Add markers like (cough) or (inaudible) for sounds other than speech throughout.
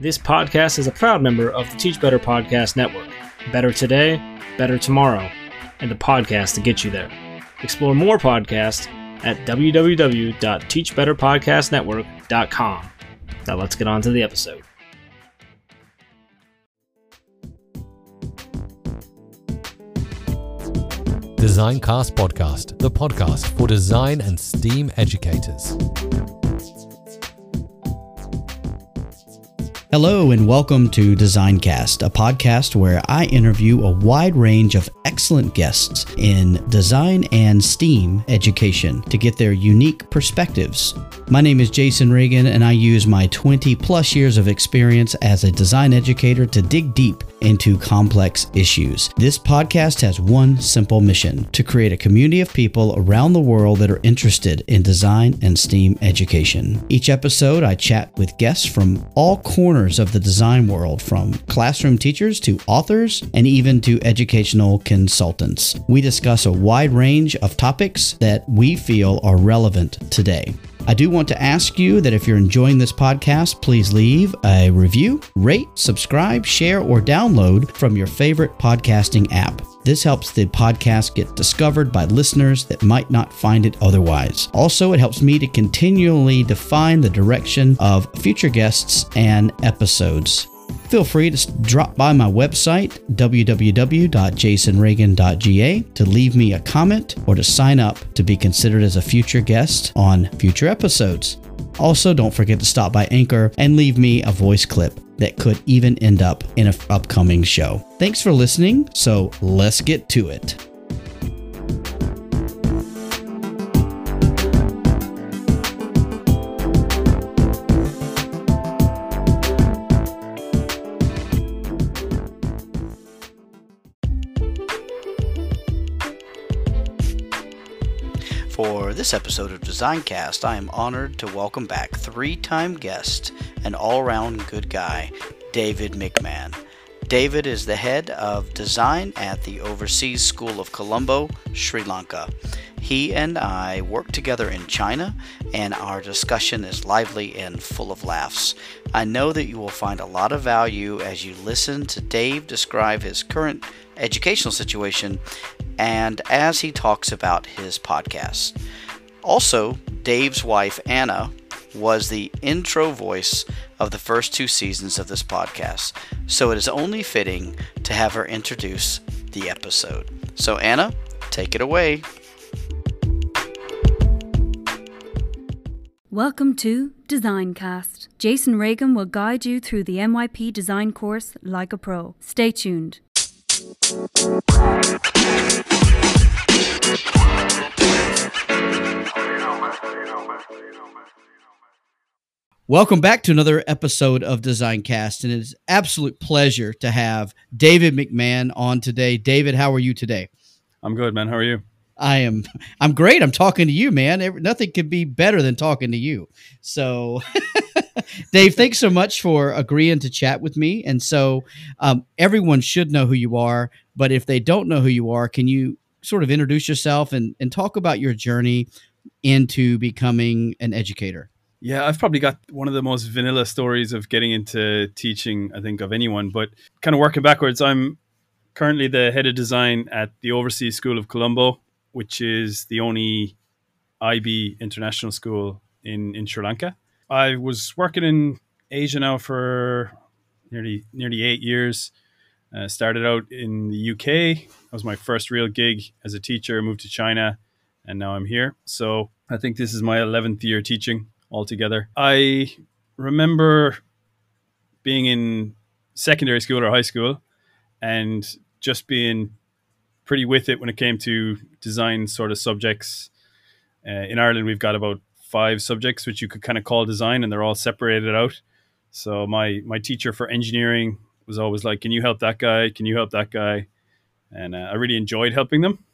This podcast is a proud member of the Teach Better Podcast Network. Better today, better tomorrow, and the podcast to get you there. Explore more podcasts at www.teachbetterpodcastnetwork.com. Now let's get on to the episode. Design Cast Podcast, the podcast for design and STEAM educators. Hello, and welcome to Designcast, a podcast where I interview a wide range of excellent guests in design and STEAM education to get their unique perspectives. My name is Jason Reagan, and I use my 20 plus years of experience as a design educator to dig deep into complex issues. This podcast has one simple mission to create a community of people around the world that are interested in design and STEAM education. Each episode, I chat with guests from all corners of the design world, from classroom teachers to authors and even to educational consultants. We discuss a wide range of topics that we feel are relevant today. I do want to ask you that if you're enjoying this podcast, please leave a review, rate, subscribe, share, or download from your favorite podcasting app. This helps the podcast get discovered by listeners that might not find it otherwise. Also, it helps me to continually define the direction of future guests and episodes. Feel free to drop by my website, www.jasonreagan.ga, to leave me a comment or to sign up to be considered as a future guest on future episodes. Also, don't forget to stop by Anchor and leave me a voice clip that could even end up in an upcoming show. Thanks for listening, so let's get to it. This episode of Designcast, I am honored to welcome back three time guest and all around good guy, David McMahon. David is the head of design at the Overseas School of Colombo, Sri Lanka. He and I work together in China, and our discussion is lively and full of laughs. I know that you will find a lot of value as you listen to Dave describe his current educational situation and as he talks about his podcast. Also, Dave's wife, Anna, was the intro voice of the first two seasons of this podcast, so it is only fitting to have her introduce the episode. So, Anna, take it away. Welcome to Designcast. Jason Reagan will guide you through the MYP design course like a pro. Stay tuned. Welcome back to another episode of Design Cast, and it's absolute pleasure to have David McMahon on today. David, how are you today? I'm good, man. How are you? I am. I'm great. I'm talking to you, man. Every, nothing could be better than talking to you. So, (laughs) Dave, thanks so much for agreeing to chat with me. And so, um, everyone should know who you are, but if they don't know who you are, can you sort of introduce yourself and and talk about your journey into becoming an educator? Yeah, I've probably got one of the most vanilla stories of getting into teaching, I think, of anyone. But kind of working backwards, I'm currently the head of design at the Overseas School of Colombo, which is the only IB international school in, in Sri Lanka. I was working in Asia now for nearly nearly eight years. Uh, started out in the UK. That was my first real gig as a teacher. Moved to China, and now I'm here. So I think this is my 11th year teaching altogether. I remember being in secondary school or high school and just being pretty with it when it came to design sort of subjects. Uh, in Ireland, we've got about five subjects which you could kind of call design, and they're all separated out. So my my teacher for engineering was always like, "Can you help that guy? Can you help that guy?" And uh, I really enjoyed helping them,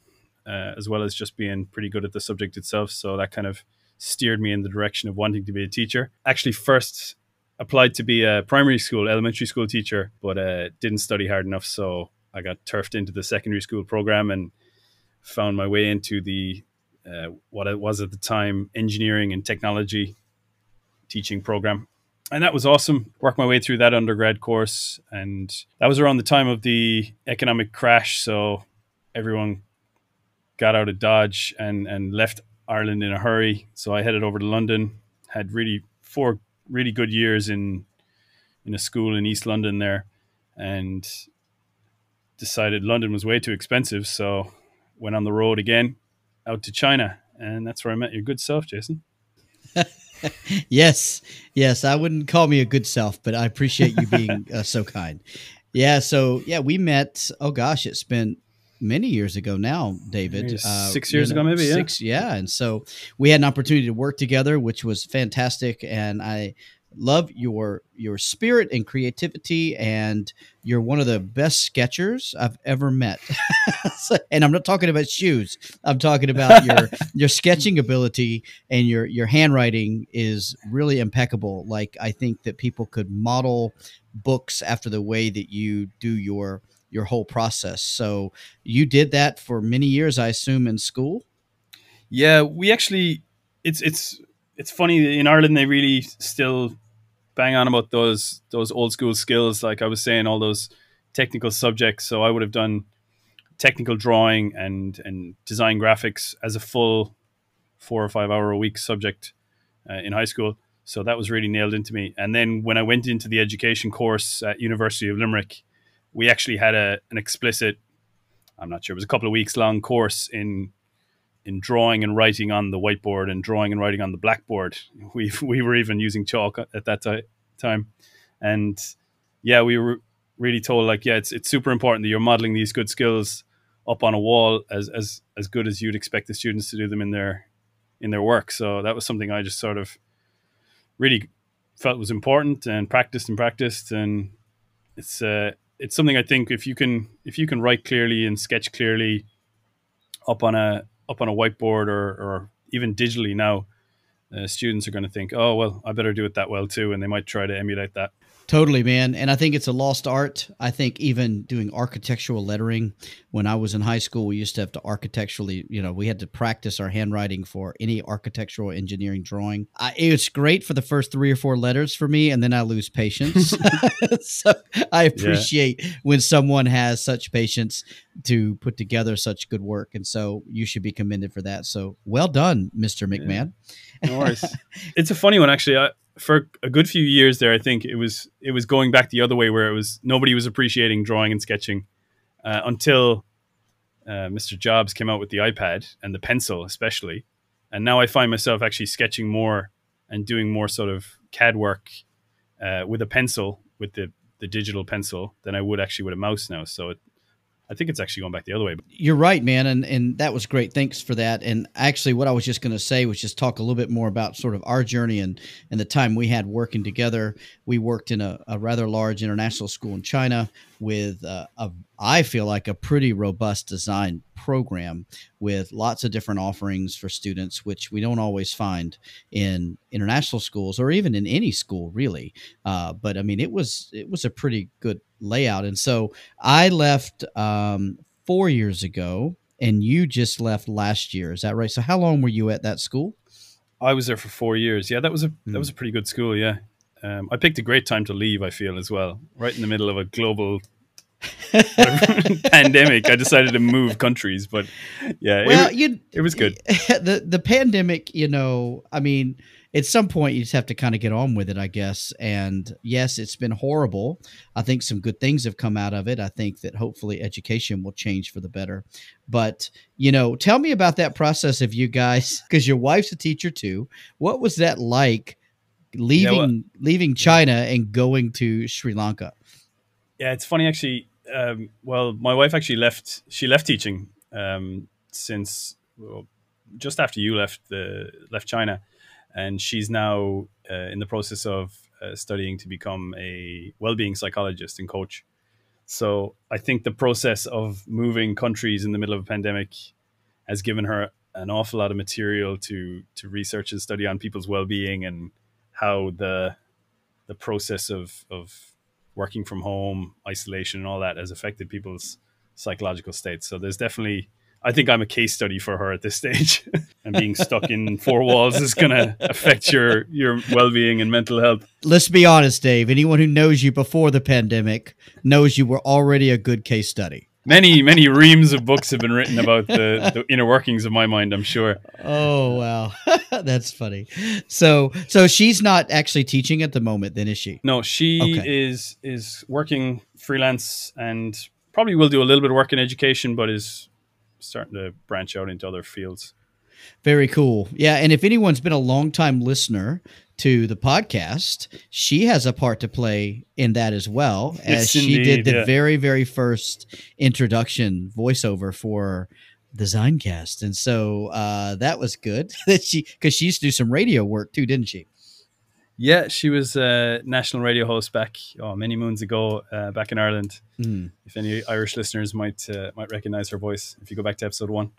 uh, as well as just being pretty good at the subject itself. So that kind of steered me in the direction of wanting to be a teacher. Actually, first applied to be a primary school, elementary school teacher, but uh, didn't study hard enough. So I got turfed into the secondary school program and found my way into the uh, what it was at the time engineering and technology teaching program. and that was awesome. Worked my way through that undergrad course, and that was around the time of the economic crash. So everyone got out of Dodge and and left Ireland in a hurry. So I headed over to London. Had really four really good years in in a school in East London there, and decided London was way too expensive. So went on the road again out to China, and that's where I met your good self, Jason. (laughs) yes, yes. I wouldn't call me a good self, but I appreciate you being (laughs) uh, so kind. Yeah. So yeah, we met. Oh gosh, it's been many years ago now, David. Uh, six years you know, ago, maybe. Six, yeah. yeah. And so we had an opportunity to work together, which was fantastic. And I love your your spirit and creativity and you're one of the best sketchers I've ever met. (laughs) and I'm not talking about shoes. I'm talking about (laughs) your your sketching ability and your your handwriting is really impeccable. Like I think that people could model books after the way that you do your your whole process. So you did that for many years I assume in school? Yeah, we actually it's it's it's funny in Ireland they really still bang on about those those old school skills. Like I was saying, all those technical subjects. So I would have done technical drawing and and design graphics as a full four or five hour a week subject uh, in high school. So that was really nailed into me. And then when I went into the education course at University of Limerick, we actually had a an explicit. I'm not sure. It was a couple of weeks long course in in drawing and writing on the whiteboard and drawing and writing on the blackboard. (laughs) We we were even using chalk at that t- time, and yeah, we were really told like yeah, it's it's super important that you're modeling these good skills up on a wall as as as good as you'd expect the students to do them in their in their work. So that was something I just sort of really felt was important and practiced and practiced and it's uh it's something I think if you can if you can write clearly and sketch clearly up on a up on a whiteboard or, or even digitally now, uh, students are going to think, oh, well, I better do it that well too. And they might try to emulate that. Totally, man. And I think it's a lost art. I think even doing architectural lettering, when I was in high school, we used to have to architecturally, you know, we had to practice our handwriting for any architectural engineering drawing. I, it's great for the first three or four letters for me, and then I lose patience. (laughs) (laughs) so I appreciate yeah. when someone has such patience to put together such good work. And so you should be commended for that. So well done, Mr. McMahon. Yeah. No worries. (laughs) it's a funny one, actually. I, for a good few years there, I think it was it was going back the other way where it was nobody was appreciating drawing and sketching uh, until uh, Mr. Jobs came out with the iPad and the pencil, especially. And now I find myself actually sketching more and doing more sort of CAD work uh, with a pencil, with the the digital pencil, than I would actually with a mouse now. So it, I think it's actually going back the other way. You're right, man, and and that was great. Thanks for that. And actually, what I was just going to say was just talk a little bit more about sort of our journey and and the time we had working together. We worked in a, a rather large international school in China with uh, a I feel like a pretty robust design program with lots of different offerings for students, which we don't always find in international schools or even in any school, really. Uh, but I mean, it was it was a pretty good layout, and so I left um, four years ago, and you just left last year. Is that right? So how long were you at that school? I was there for four years. Yeah, that was a mm. that was a pretty good school. Yeah, um, I picked a great time to leave. I feel as well, right in the middle of a global (laughs) pandemic, I decided to move countries. But yeah, well, it, you, it was good. (laughs) The the pandemic, you know, I mean, at some point you just have to kind of get on with it, I guess. And yes, it's been horrible. I think some good things have come out of it. I think that hopefully education will change for the better. But you know, tell me about that process of you guys, (laughs) because your wife's a teacher too. What was that like? Leaving yeah, well, leaving China and going to Sri Lanka. Yeah, it's funny actually. Um, well, my wife actually left. She left teaching um, since well, just after you left the left China, and she's now uh, in the process of uh, studying to become a well-being psychologist and coach. So I think the process of moving countries in the middle of a pandemic has given her an awful lot of material to to research and study on people's well-being and how the the process of of working from home, isolation, and all that has affected people's psychological states. So there's definitely, I think I'm a case study for her at this stage. (laughs) and being stuck in four walls is going to affect your your well being and mental health. Let's be honest, Dave. Anyone who knows you before the pandemic knows you were already a good case study. Many, many reams of books have been written about the, the inner workings of my mind. I'm sure. Oh wow, (laughs) that's funny. So, so she's not actually teaching at the moment, then, is she? No, she Okay. is is working freelance and probably will do a little bit of work in education, but is starting to branch out into other fields. Very cool. Yeah, and if anyone's been a long time listener to the podcast, she has a part to play in that as well, (laughs) as Yes, she did the yeah. very, very first introduction voiceover for the Designcast, and so uh, that was good that (laughs) she because she used to do some radio work too, didn't she? Yeah, she was a national radio host back oh, many moons ago, uh, back in Ireland. Hmm. If any Irish listeners might uh, might recognize her voice, if you go back to episode one.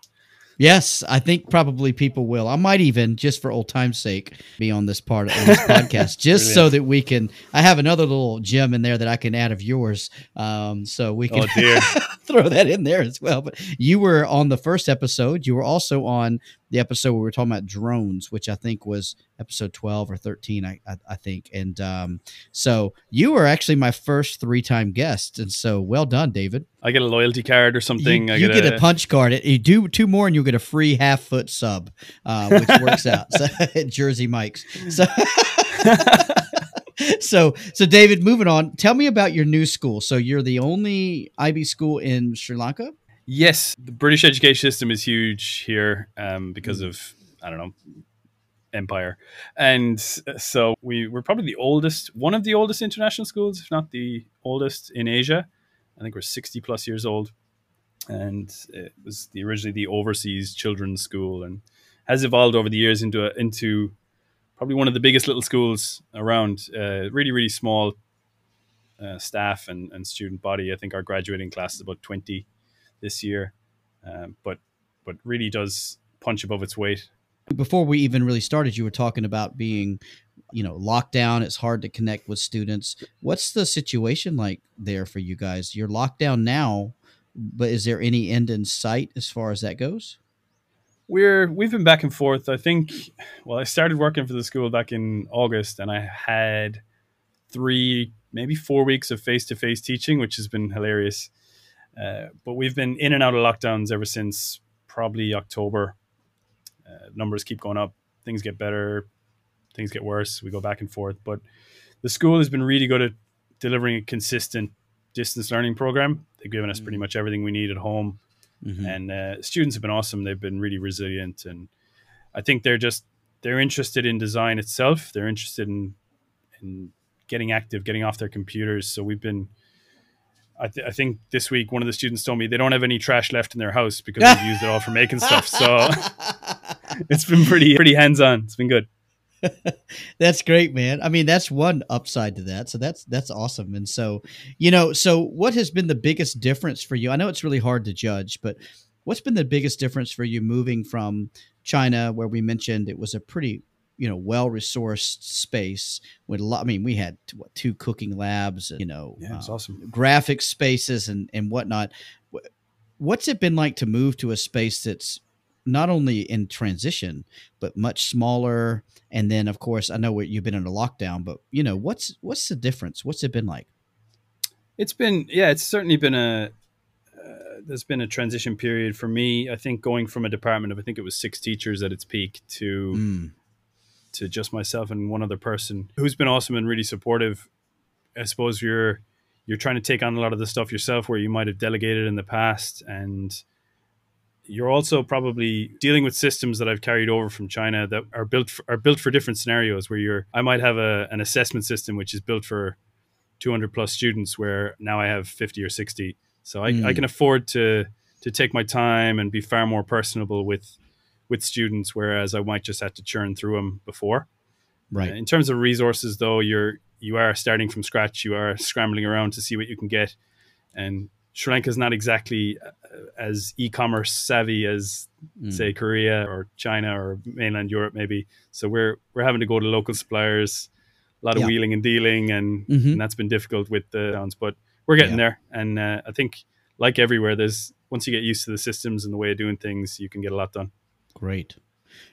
Yes, I think probably people will. I might even, just for old time's sake, be on this part of this (laughs) podcast, just so that we can. I have another little gem in there that I can add of yours, um, so we can Oh (laughs) throw that in there as well. But you were on the first episode. You were also on the episode where we were talking about drones, which I think was episode twelve or thirteen. I I, I think, and um, so you were actually my first three-time guest, and so well done, David. I get a loyalty card or something. You, you get, get, a, punch card. You do two more, and you'll get a free half foot sub, uh, which works out so, (laughs) at Jersey Mike's. So, (laughs) so, so David, moving on. Tell me about your new school. So you're the only IB school in Sri Lanka. Yes, the British education system is huge here um, because of I don't know empire, and so we we're probably the oldest, one of the oldest international schools, if not the oldest in Asia. I think we're sixty plus years old, and it was the originally the overseas children's school, and has evolved over the years into a, into probably one of the biggest little schools around. Uh, really, really small uh, staff and, and student body. I think our graduating class is about twenty this year, um, but but really does punch above its weight. Before we even really started, you were talking about being, you know, locked down. It's hard to connect with students. What's the situation like there for you guys? You're locked down now, but is there any end in sight as far as that goes? We're we've been back and forth. I think. Well, I started working for the school back in August, and I had three, maybe four weeks of face to face teaching, which has been hilarious. Uh, but we've been in and out of lockdowns ever since probably October. Uh, numbers keep going up. Things get better. Things get worse. We go back and forth. But the school has been really good at delivering a consistent distance learning program. They've given us pretty much everything we need at home Mhm. and uh, students have been awesome. They've been really resilient, and I think they're just they're interested in design itself. They're interested in in getting active, getting off their computers. So we've been. I, th- I think this week one of the students told me they don't have any trash left in their house because they've used it all for making stuff. So (laughs) it's been pretty pretty hands on. It's been good. (laughs) that's great, man. I mean, that's one upside to that. So that's that's awesome. And so, you know, so what has been the biggest difference for you? I know it's really hard to judge, but what's been the biggest difference for you moving from China, where we mentioned it was a pretty, you know, well resourced space with a lot. I mean, we had what two cooking labs, and, you know, Yeah, it's uh, awesome. graphic spaces and and whatnot. What's it been like to move to a space that's not only in transition but much smaller? And then, of course, I know what you've been in a lockdown, but you know, what's what's the difference? What's it been like? It's been yeah, it's certainly been a uh, there's been a transition period for me. I think going from a department of I think it was six teachers at its peak to Mm, to just myself and one other person who's been awesome and really supportive. I suppose you're you're trying to take on a lot of the stuff yourself where you might have delegated in the past and you're also probably dealing with systems that I've carried over from China that are built for, are built for different scenarios where you're I might have a, an assessment system which is built for 200 plus students where now I have 50 or 60 so I, Mm. I can afford to to take my time and be far more personable with with students whereas I might just have to churn through them before right. uh, In terms of resources, though, you're you are starting from scratch. You are scrambling around to see what you can get, and Sri Lanka is not exactly uh, as e-commerce savvy as Mm. say Korea or China or mainland Europe, maybe. So we're we're having to go to local suppliers, a lot of Yeah. wheeling and dealing, and, Mhm. and that's been difficult with the downs. But we're getting Yeah. there, and uh, I think like everywhere, there's once you get used to the systems and the way of doing things, you can get a lot done. Great.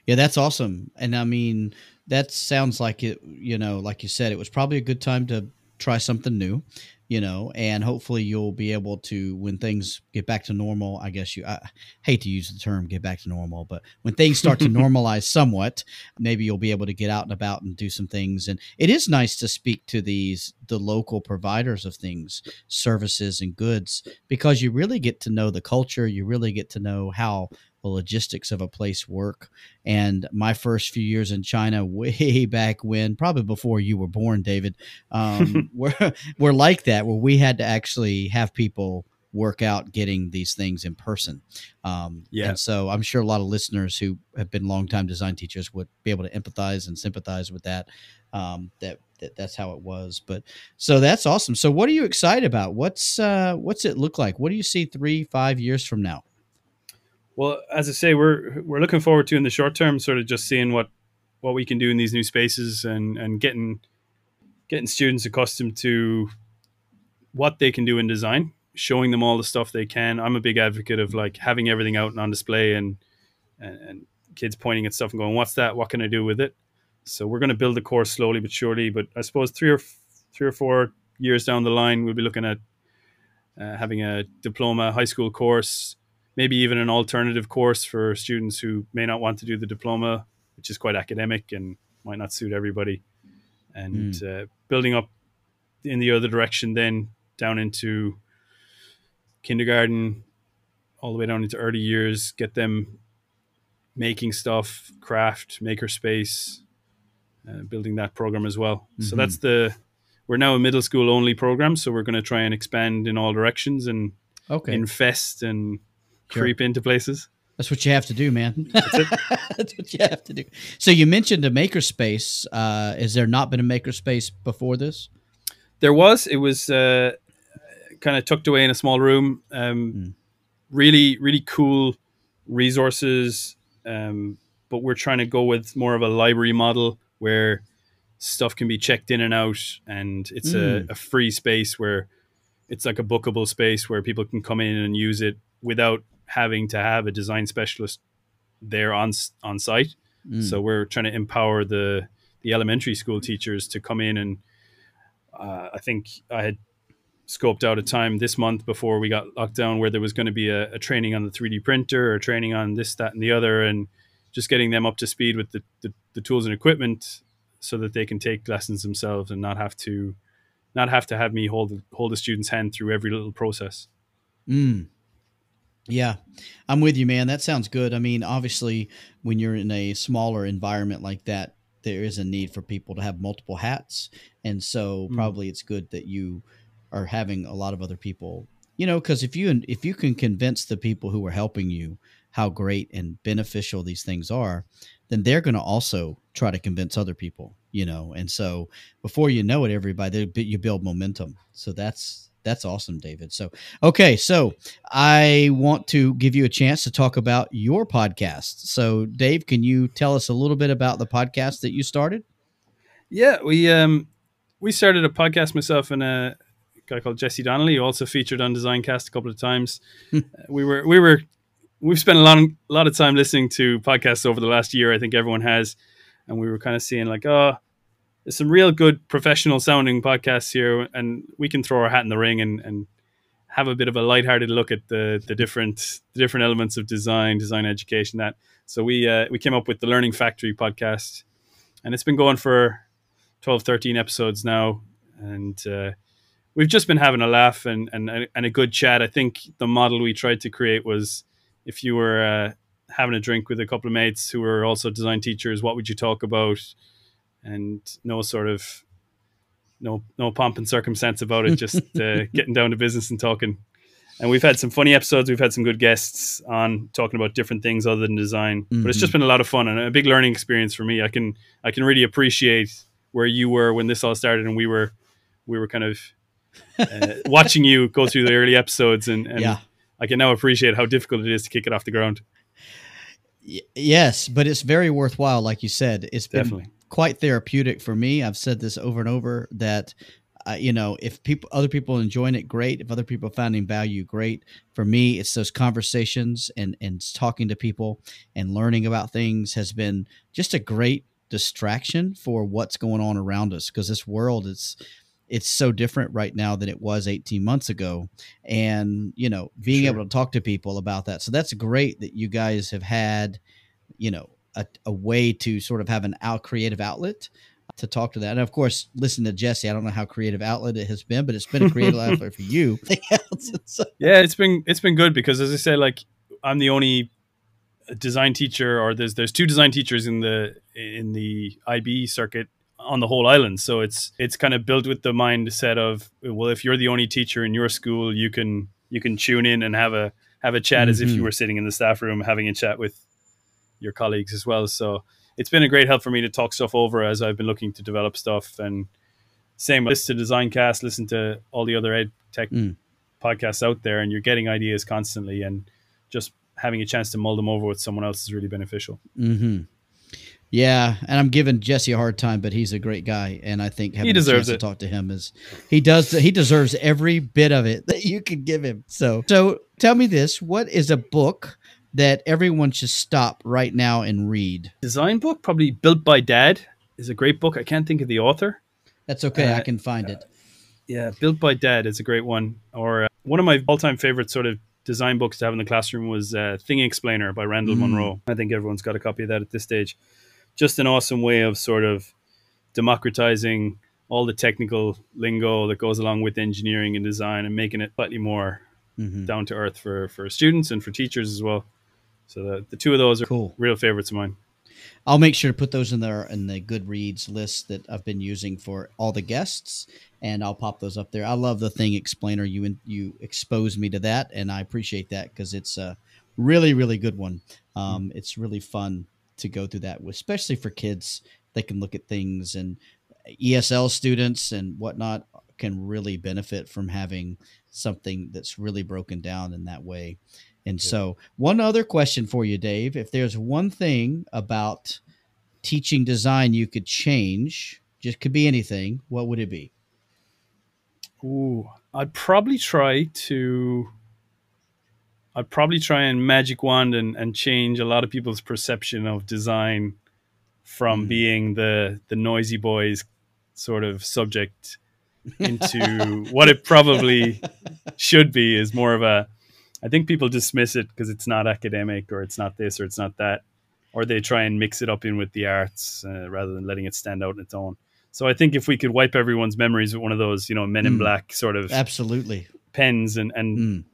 Yeah, that's awesome. And I mean, that sounds like it, you know, like you said, it was probably a good time to try something new, you know, and hopefully you'll be able to, when things get back to normal, I guess you, I hate to use the term get back to normal, but when things start to (laughs) normalize somewhat, maybe you'll be able to get out and about and do some things. And it is nice to speak to these, the local providers of things, services and goods, because you really get to know the culture. You really get to know how the logistics of a place work. And my first few years in China, (laughs) way back when, probably before you were born, David, um, (laughs) were, were like that, where we had to actually have people work out getting these things in person. Um, Yeah. And so I'm sure a lot of listeners who have been longtime design teachers would be able to empathize and sympathize with that. Um, that, that that's how it was. But so that's awesome. So what are you excited about? What's uh, what's it look like? What do you see three, five years from now? Well, as I say, we're we're looking forward to in the short term, sort of just seeing what what we can do in these new spaces and and getting getting students accustomed to what they can do in design, showing them all the stuff they can. I'm a big advocate of like having everything out and on display and and, and kids pointing at stuff and going, "What's that? What can I do with it?" So we're going to build the course slowly but surely. But I suppose three or f- three or four years down the line, we'll be looking at uh, having a diploma high school course maybe even an alternative course for students who may not want to do the diploma, which is quite academic and might not suit everybody. And uh, building up in the other direction, then down into kindergarten, all the way down into early years, get them making stuff, craft, makerspace, uh, building that program as well. So Mhm. that's the we're now a middle school only program, so we're going to try and expand in all directions and Okay. infest and Sure. creep into places. That's what you have to do, man. (laughs) (laughs) That's what you have to do. So you mentioned a makerspace. Uh, has there not been a makerspace before this? There was it was uh, kind of tucked away in a small room. Um, Mm. Really, really cool resources, um, but we're trying to go with more of a library model where stuff can be checked in and out, and it's Mm. a, a free space where it's like a bookable space where people can come in and use it without having to have a design specialist there on on site. Mm. So we're trying to empower the the elementary school teachers to come in and uh, I think I had scoped out a time this month before we got locked down where there was going to be a, a training on the 3D printer or training on this, that, and the other, and just getting them up to speed with the, the, the tools and equipment so that they can take lessons themselves and not have to not have to have me hold hold a student's hand through every little process. Mm. Yeah, I'm with you, man. That sounds good. I mean, obviously, when you're in a smaller environment like that, there is a need for people to have multiple hats, and so Mm. probably it's good that you are having a lot of other people. You know, because if you if you can convince the people who are helping you how great and beneficial these things are, then they're going to also try to convince other people. You know, and so before you know it, everybody you build momentum. So that's that's awesome, David. So okay, so I want to give you a chance to talk about your podcast. So, Dave, can you tell us a little bit about the podcast that you started? Yeah, we um we started a podcast myself and a guy called Jesse Donnelly, who also featured on Designcast a couple of times. (laughs) Uh, we were we were we've spent a lot a lot of time listening to podcasts over the last year. I think everyone has, and we were kind of seeing like, oh, there's some real good professional sounding podcasts here, and we can throw our hat in the ring and and have a bit of a lighthearted look at the the different the different elements of design, design education. That so we uh, we came up with the Learning Factory podcast, and it's been going for 12, 13 episodes now, and uh, we've just been having a laugh and, and and a good chat. I think the model we tried to create was if you were uh, having a drink with a couple of mates who were also design teachers, what would you talk about? And no sort of no no pomp and circumstance about it, just (laughs) uh, getting down to business and talking. And we've had some funny episodes. We've had some good guests on talking about different things other than design. But it's just been a lot of fun and a big learning experience for me. I can I can really appreciate where you were when this all started, and we were we were kind of uh, (laughs) watching you go through the early episodes, and, and Yeah. I can now appreciate how difficult it is to kick it off the ground. Y- yes, but it's very worthwhile. Like you said, it's been Definitely. Quite therapeutic for me. I've said this over and over that uh, you know, if people, other people enjoying it, great. If other people finding value, great. For me, it's those conversations and and talking to people and learning about things has been just a great distraction for what's going on around us because this world is it's so different right now than it was 18 months ago and you know being sure. able to talk to people about that so that's great that you guys have had you know a, a way to sort of have an out creative outlet to talk to that. And of course, listen to Jesse. I don't know how creative outlet it has been, but it's been a creative (laughs) outlet for you. (laughs) (laughs) yeah, it's been it's been good because as I said, like I'm the only design teacher, or there's there's two design teachers in the in the IB circuit on the whole island. So it's it's kind of built with the mindset of well, if you're the only teacher in your school, you can you can tune in and have a have a chat mm-hmm. as if you mm-hmm. were sitting in the staff room having a chat with your colleagues as well. So it's been a great help for me to talk stuff over as I've been looking to develop stuff. And same, with listen to Designcast, listen to all the other ed tech mm. podcasts out there, and you're getting ideas constantly. And just having a chance to mull them over with someone else is really beneficial. Mm-hmm. Yeah, and I'm giving Jesse a hard time, but he's a great guy, and I think having he deserves a chance it. to talk to him is he does he deserves every bit of it (laughs) that you can give him. So, so tell me this: what is a book that everyone should stop right now and read? Design book, probably Built by Dad, is a great book. I can't think of the author. That's okay. Uh, I can find uh, it. Yeah, Built by Dad is a great one. Or uh, one of my all-time favorite sort of design books to have in the classroom was uh, Thing Explainer by Randall mm. I think everyone's got a copy of that at this stage. Just an awesome way of sort of democratizing all the technical lingo that goes along with engineering and design and making it slightly more mm-hmm. down to earth for for students and for teachers as well. So the, the two of those are cool. real favorites of mine. I'll make sure to put those in there in the Goodreads list that I've been using for all the guests, and I'll pop those up there. I love the thing explainer. You you exposed me to that, and I appreciate that because it's a really really good one. Um, it's really fun to go through that, especially for kids. They can look at things, and ESL students and whatnot can really benefit from having something that's really broken down in that way. And yeah. so, one other question for you, Dave. If there's one thing about teaching design you could change, just could be anything, what would it be? Ooh, I'd probably try to. I'd probably try and magic wand and, and change a lot of people's perception of design from mm. being the the noisy boys sort of subject (laughs) into what it probably should be is more of a I think people dismiss it because it's not academic or it's not this or it's not that, or they try and mix it up in with the arts uh, rather than letting it stand out on its own. So I think if we could wipe everyone's memories with one of those, you know, Men in mm. Black sort of absolutely pens and and mm.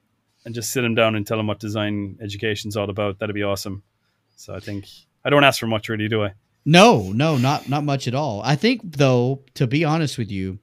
and just sit them down and tell them what design education's all about, that'd be awesome. So I think I don't ask for much, really, do I? No, no, not not much at all. I think though, to be honest with you,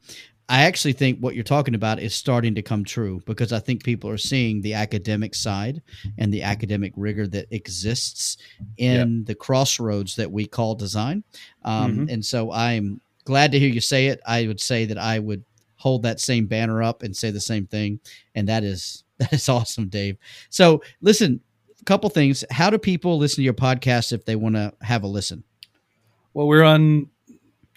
I actually think what you're talking about is starting to come true because I think people are seeing the academic side and the academic rigor that exists in yep. the crossroads that we call design. Um, mm-hmm. And so I'm glad to hear you say it. I would say that I would hold that same banner up and say the same thing. And that is (laughs) that is awesome, Dave. So listen, a couple things. How do people listen to your podcast if they want to have a listen? Well, we're on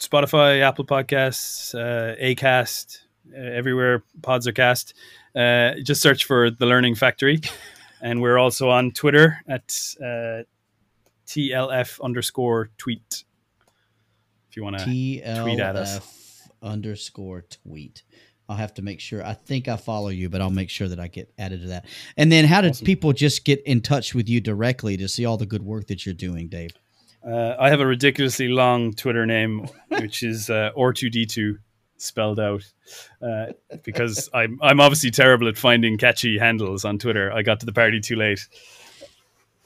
Spotify, Apple Podcasts, uh, Acast, uh, everywhere pods are cast. Uh, just search for the Learning Factory, (laughs) and we're also on Twitter at uh, TLF underscore tweet. If you want to tweet at us, underscore tweet. I'll have to make sure. I think I follow you, but I'll make sure that I get added to that. And then, how did awesome. people just get in touch with you directly to see all the good work that you're doing, Dave? Uh, I have a ridiculously long Twitter name, (laughs) which is uh, R2D2 spelled out, uh, because I'm I'm obviously terrible at finding catchy handles on Twitter. I got to the party too late,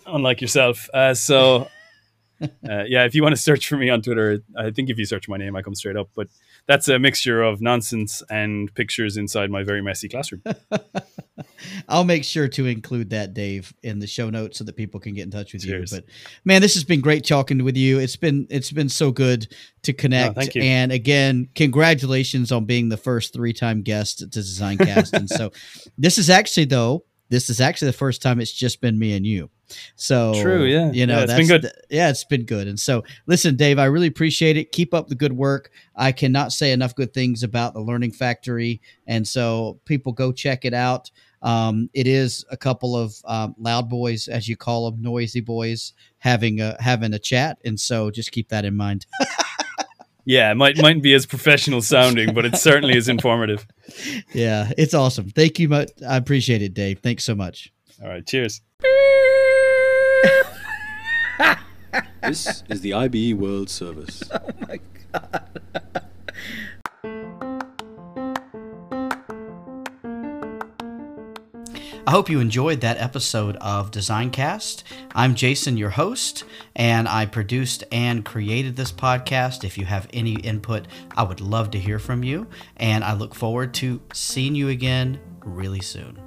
unlike yourself. Uh, so, (laughs) uh, yeah, if you want to search for me on Twitter, I think if you search my name, I come straight up. But that's a mixture of nonsense and pictures inside my very messy classroom. (laughs) I'll make sure to include that, Dave, in the show notes so that people can get in touch with Cheers. you. But man, this has been great talking with you. It's been it's been so good to connect. Oh, and again, congratulations on being the first three time guest to Designcast. and so (laughs) this is actually though this is actually the first time it's just been me and you. So True, yeah. you know Yeah, it's that's been good. the- yeah, it's been good. And so, listen, Dave, I really appreciate it. Keep up the good work. I cannot say enough good things about the Learning Factory, and so people go check it out. Um, it is a couple of um, loud boys, as you call them, noisy boys, having a having a chat, and so just keep that in mind. (laughs) Yeah, it might mightn't be as professional sounding, but it certainly is informative. (laughs) yeah, it's awesome. Thank you much. I appreciate it, Dave. Thanks so much. All right, cheers. This is the IBE World Service. (laughs) Oh I hope you enjoyed that episode of Designcast. I'm Jason, your host, and I produced and created this podcast. If you have any input, I would love to hear from you, and I look forward to seeing you again really soon.